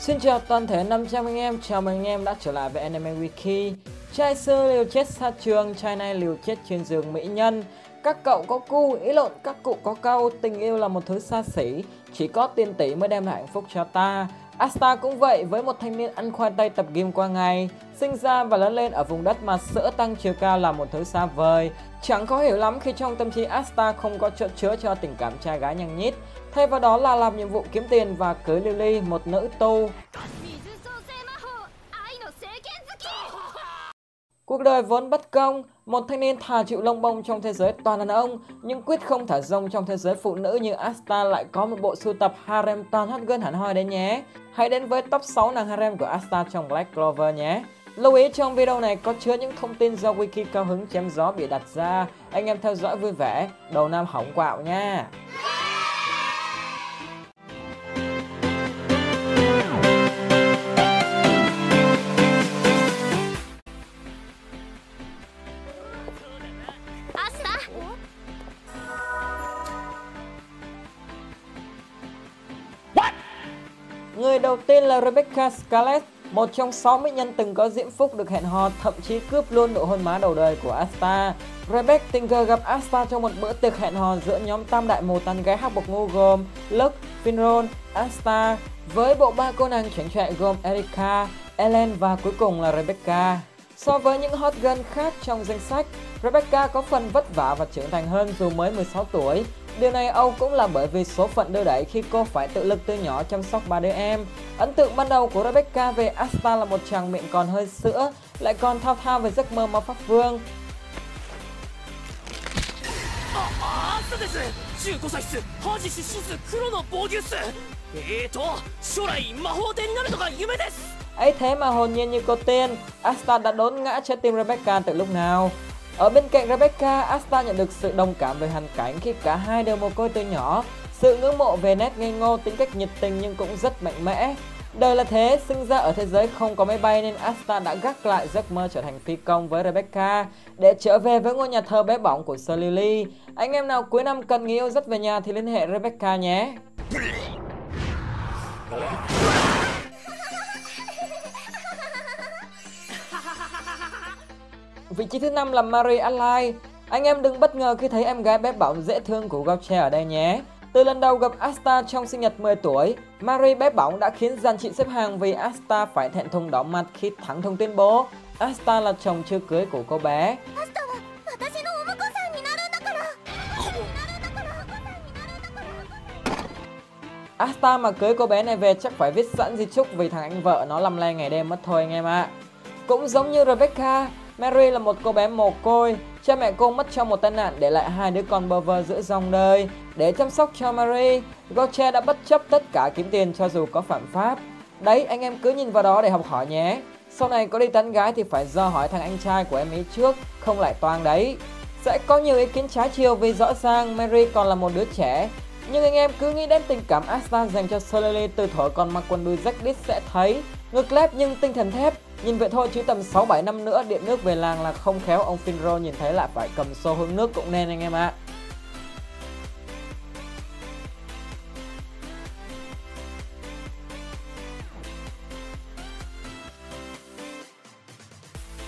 Xin chào toàn thể 500 anh em, chào mừng anh em đã trở lại với Anime Wiki. Trai xưa liều chết xa trường, trai nay liều chết trên giường mỹ nhân. Các cậu có cu, ý lộn các cụ có câu, tình yêu là một thứ xa xỉ. Chỉ có tiền tỷ mới đem lại hạnh phúc cho ta. Asta cũng vậy với một thanh niên ăn khoai tây tập gym qua ngày Sinh ra và lớn lên ở vùng đất mà sữa tăng chiều cao là một thứ xa vời. Chẳng khó hiểu lắm khi trong tâm trí Asta không có chỗ chứa cho tình cảm trai gái nhăng nhít. Thay vào đó là làm nhiệm vụ kiếm tiền và cưới Lily, một nữ tu. Cuộc đời vốn bất công, một thanh niên thà chịu lông bông trong thế giới toàn đàn ông nhưng quyết không thả rông trong thế giới phụ nữ như Asta lại có một bộ sưu tập harem toàn hot girl hẳn hoi đấy nhé. Hãy đến với top 6 nàng harem của Asta trong Black Clover nhé. Lưu ý trong video này có chứa những thông tin do wiki cao hứng chém gió bị đặt ra. Anh em theo dõi vui vẻ, đầu năm hỏng quạo nha. Người là Rebecca Scarlett, một trong 6 mỹ nhân từng có diễm phúc được hẹn hò, thậm chí cướp luôn nụ hôn má đầu đời của Asta. Rebecca tình cờ gặp Asta trong một bữa tiệc hẹn hò giữa nhóm tam đại mù tán gái hắc bộc ngu gồm Luke, Finron, Asta, với bộ ba cô nàng chảnh chọe gồm Erika, Ellen và cuối cùng là Rebecca. So với những hot girl khác trong danh sách, Rebecca có phần vất vả và trưởng thành hơn dù mới 16 tuổi. Điều này Âu cũng là bởi vì số phận đưa đẩy khi cô phải tự lực từ nhỏ chăm sóc ba đứa em. Ấn tượng ban đầu của Rebecca về Asta là một chàng miệng còn hơi sữa, lại còn thao thao về giấc mơ ma pháp vương. ấy thế mà hồn nhiên như cô tiên, Asta đã đốn ngã trái tim Rebecca từ lúc nào ở bên cạnh Rebecca, Asta nhận được sự đồng cảm về hoàn cảnh khi cả hai đều mồ côi từ nhỏ, sự ngưỡng mộ về nét ngây ngô, tính cách nhiệt tình nhưng cũng rất mạnh mẽ. Đời là thế, sinh ra ở thế giới không có máy bay nên Asta đã gác lại giấc mơ trở thành phi công với Rebecca để trở về với ngôi nhà thơ bé bỏng của Sir Lily. Anh em nào cuối năm cần người yêu dắt về nhà thì liên hệ Rebecca nhé. Vị trí thứ năm là Marie Ally. Anh em đừng bất ngờ khi thấy em gái bé bỏng dễ thương của Gauche ở đây nhé. Từ lần đầu gặp Asta trong sinh nhật 10 tuổi, Marie bé bỏng đã khiến dàn chị xếp hàng vì Asta phải thẹn thùng đỏ mặt khi thẳng thùng tuyên bố Asta là chồng chưa cưới của cô bé. Asta mà cưới cô bé này về chắc phải viết sẵn di chúc vì thằng anh vợ nó lăm le ngày đêm mất thôi anh em ạ. Cũng giống như Rebecca, Mary là một cô bé mồ côi, cha mẹ cô mất trong một tai nạn để lại hai đứa con bơ vơ giữa dòng đời. Để chăm sóc cho Mary, Gautier đã bất chấp tất cả kiếm tiền cho dù có phạm pháp. Đấy, anh em cứ nhìn vào đó để học hỏi nhé. Sau này có đi tán gái thì phải do hỏi thằng anh trai của em ấy trước, không lại toang đấy. Sẽ có nhiều ý kiến trái chiều vì rõ ràng Mary còn là một đứa trẻ. Nhưng anh em cứ nghĩ đến tình cảm Asta dành cho Solely từ thuở còn mặc quần đùi rách đít sẽ thấy. Ngực lép nhưng tinh thần thép, Nhìn vậy thôi chứ tầm 6-7 năm nữa điện nước về làng là không khéo ông Finro nhìn thấy lại phải cầm xô hướng nước cũng nên anh em ạ. À.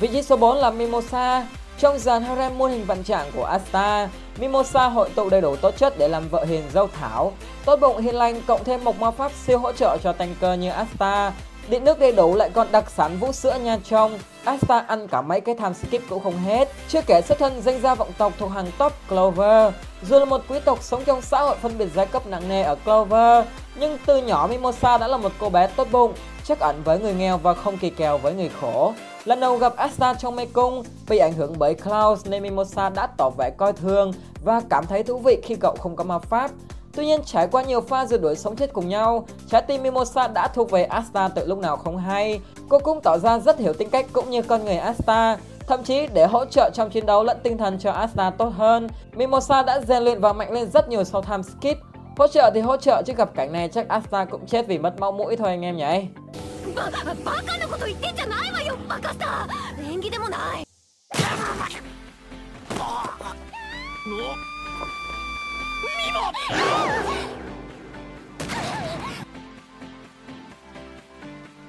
Vị trí số 4 là Mimosa. Trong dàn harem muôn hình vạn trạng của Asta, Mimosa hội tụ đầy đủ tốt chất để làm vợ hiền dâu thảo. Tốt bụng hiền lành cộng thêm một ma pháp siêu hỗ trợ cho tanker như Asta Điện nước đầy đủ lại còn đặc sản vũ sữa nha trong Asta ăn cả mấy cái tham skip cũng không hết. Chưa kể xuất thân danh gia vọng tộc thuộc hàng top Clover. Dù là một quý tộc sống trong xã hội phân biệt giai cấp nặng nề ở Clover, Nhưng từ nhỏ Mimosa đã là một cô bé tốt bụng, Chắc ẩn với người nghèo và không kỳ kèo với người khổ. Lần đầu gặp Asta trong mê cung Bị ảnh hưởng bởi Klaus nên Mimosa đã tỏ vẻ coi thường Và cảm thấy thú vị khi cậu không có ma pháp. Tuy nhiên trải qua nhiều pha rượt đuổi sống chết cùng nhau, trái tim Mimosa đã thuộc về Asta từ lúc nào không hay. Cô cũng tỏ ra rất hiểu tính cách cũng như con người Asta. Thậm chí để hỗ trợ trong chiến đấu lẫn tinh thần cho Asta tốt hơn, Mimosa đã rèn luyện và mạnh lên rất nhiều sau time skip. Hỗ trợ thì hỗ trợ chứ gặp cảnh này chắc Asta cũng chết vì mất máu mũi thôi anh em nhỉ.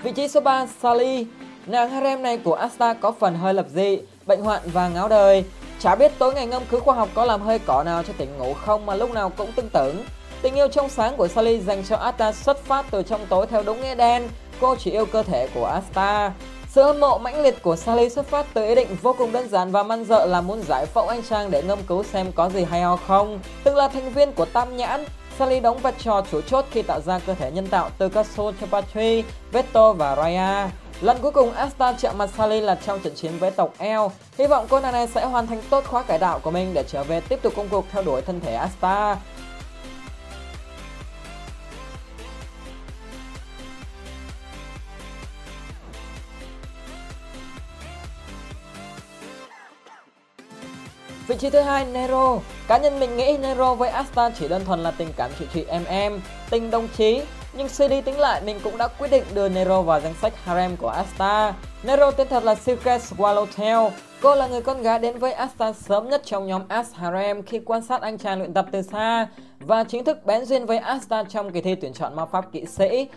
Vị trí số 3 Sally Nàng harem này của Asta có phần hơi lập dị, bệnh hoạn và ngáo đời. Chả biết tối ngày ngâm cứu khoa học có làm hơi cỏ nào cho tỉnh ngủ không mà lúc nào cũng tưng tưởng. Tình yêu trong sáng của Sally dành cho Asta xuất phát từ trong tối theo đúng nghĩa đen. Cô chỉ yêu cơ thể của Asta. Sự hâm mộ mãnh liệt của Sally xuất phát từ ý định vô cùng đơn giản và man dợ là muốn giải phẫu anh Trang để ngâm cứu xem có gì hay ho không. Từng là thành viên của Tam Nhãn, Sally đóng vai trò chủ chốt khi tạo ra cơ thể nhân tạo từ các soul cho Patrick, Veto và Raya. Lần cuối cùng Asta chạm mặt Sally là trong trận chiến với tộc El. Hy vọng cô nàng này sẽ hoàn thành tốt khóa cải đạo của mình để trở về tiếp tục công cuộc theo đuổi thân thể Asta. Vị trí thứ hai Nero. Cá nhân mình nghĩ Nero với Asta chỉ đơn thuần là tình cảm chị chị em em, tình đồng chí. Nhưng suy đi tính lại mình cũng đã quyết định đưa Nero vào danh sách harem của Asta. Nero tên thật là Silke Swallowtail. Cô là người con gái đến với Asta sớm nhất trong nhóm As Harem khi quan sát anh chàng luyện tập từ xa và chính thức bén duyên với Asta trong kỳ thi tuyển chọn ma pháp kỵ sĩ.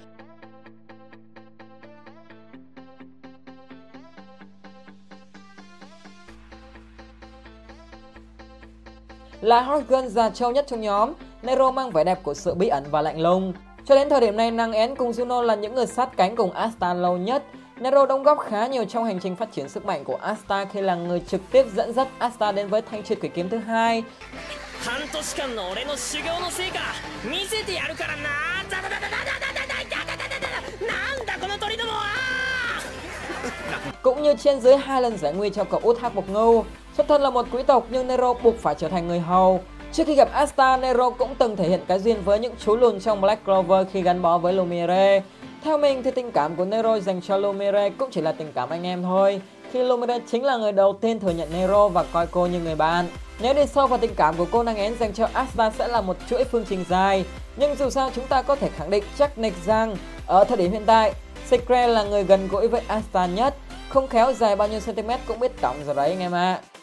là hot girl già trâu nhất trong nhóm. Nero mang vẻ đẹp của sự bí ẩn và lạnh lùng. Cho đến thời điểm này, năng én cùng Juno là những người sát cánh cùng Asta lâu nhất. Nero đóng góp khá nhiều trong hành trình phát triển sức mạnh của Asta khi là người trực tiếp dẫn dắt Asta đến với thanh triệt quỷ kiếm thứ hai. cũng như trên dưới hai lần giải nguy cho cậu út thác bộc ngưu Xuất thân là một quý tộc nhưng Nero buộc phải trở thành người hầu. Trước khi gặp Asta, Nero cũng từng thể hiện cái duyên với những chú lùn trong Black Clover khi gắn bó với Lumiere. Theo mình thì tình cảm của Nero dành cho Lumiere cũng chỉ là tình cảm anh em thôi, khi Lumiere chính là người đầu tiên thừa nhận Nero và coi cô như người bạn. Nếu đi sâu vào tình cảm của cô nàng én dành cho Asta sẽ là một chuỗi phương trình dài, nhưng dù sao chúng ta có thể khẳng định chắc nịch rằng ở thời điểm hiện tại, Secret là người gần gũi với Asta nhất, không khéo dài bao nhiêu cm cũng biết tổng rồi đấy anh em ạ. À.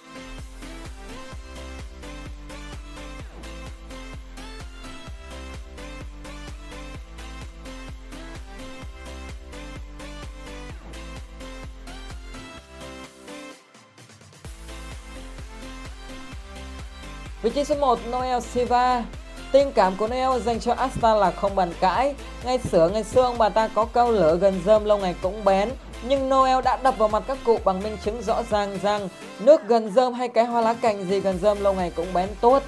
Vị trí số 1 Noel Silva Tình cảm của Noel dành cho Asta là không bàn cãi. Ngay sửa ngày xưa ông bà ta có câu lửa gần rơm lâu ngày cũng bén. Nhưng Noel đã đập vào mặt các cụ bằng minh chứng rõ ràng rằng nước gần rơm hay cái hoa lá cành gì gần rơm lâu ngày cũng bén tốt.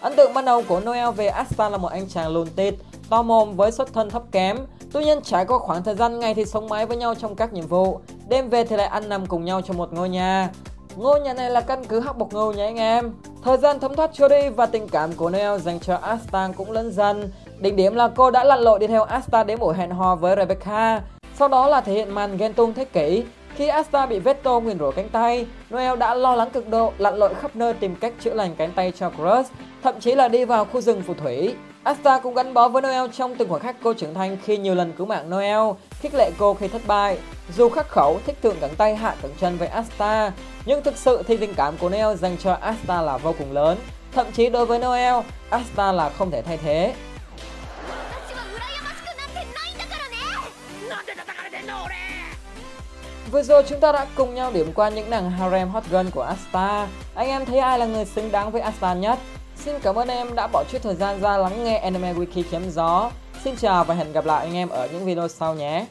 Ấn tượng ban đầu của Noel về Asta là một anh chàng lùn tịt, to mồm với xuất thân thấp kém. Tuy nhiên trải qua khoảng thời gian ngày thì sống mái với nhau trong các nhiệm vụ, đêm về thì lại ăn nằm cùng nhau trong một ngôi nhà. Ngôi nhà này là căn cứ hắc bộc ngưu nhé anh em. Thời gian thấm thoát trôi đi và tình cảm của Neo dành cho Asta cũng lớn dần. Đỉnh điểm là cô đã lặn lội đi theo Asta đến buổi hẹn hò với Rebecca. Sau đó là thể hiện màn ghen tung thế kỷ. Khi Asta bị Veto nguyền rủa cánh tay, Noel đã lo lắng cực độ lặn lội khắp nơi tìm cách chữa lành cánh tay cho Crush, thậm chí là đi vào khu rừng phù thủy. Asta cũng gắn bó với Noel trong từng khoảnh khắc cô trưởng thành khi nhiều lần cứu mạng Noel, khích lệ cô khi thất bại. Dù khắc khẩu, thích thượng cẳng tay hạ cẳng chân với Asta, nhưng thực sự thì tình cảm của Noel dành cho Asta là vô cùng lớn. Thậm chí đối với Noel, Asta là không thể thay thế. Vừa rồi chúng ta đã cùng nhau điểm qua những nàng harem hot girl của Asta. Anh em thấy ai là người xứng đáng với Asta nhất? Xin cảm ơn em đã bỏ chút thời gian ra lắng nghe Anime Wiki chém gió. Xin chào và hẹn gặp lại anh em ở những video sau nhé.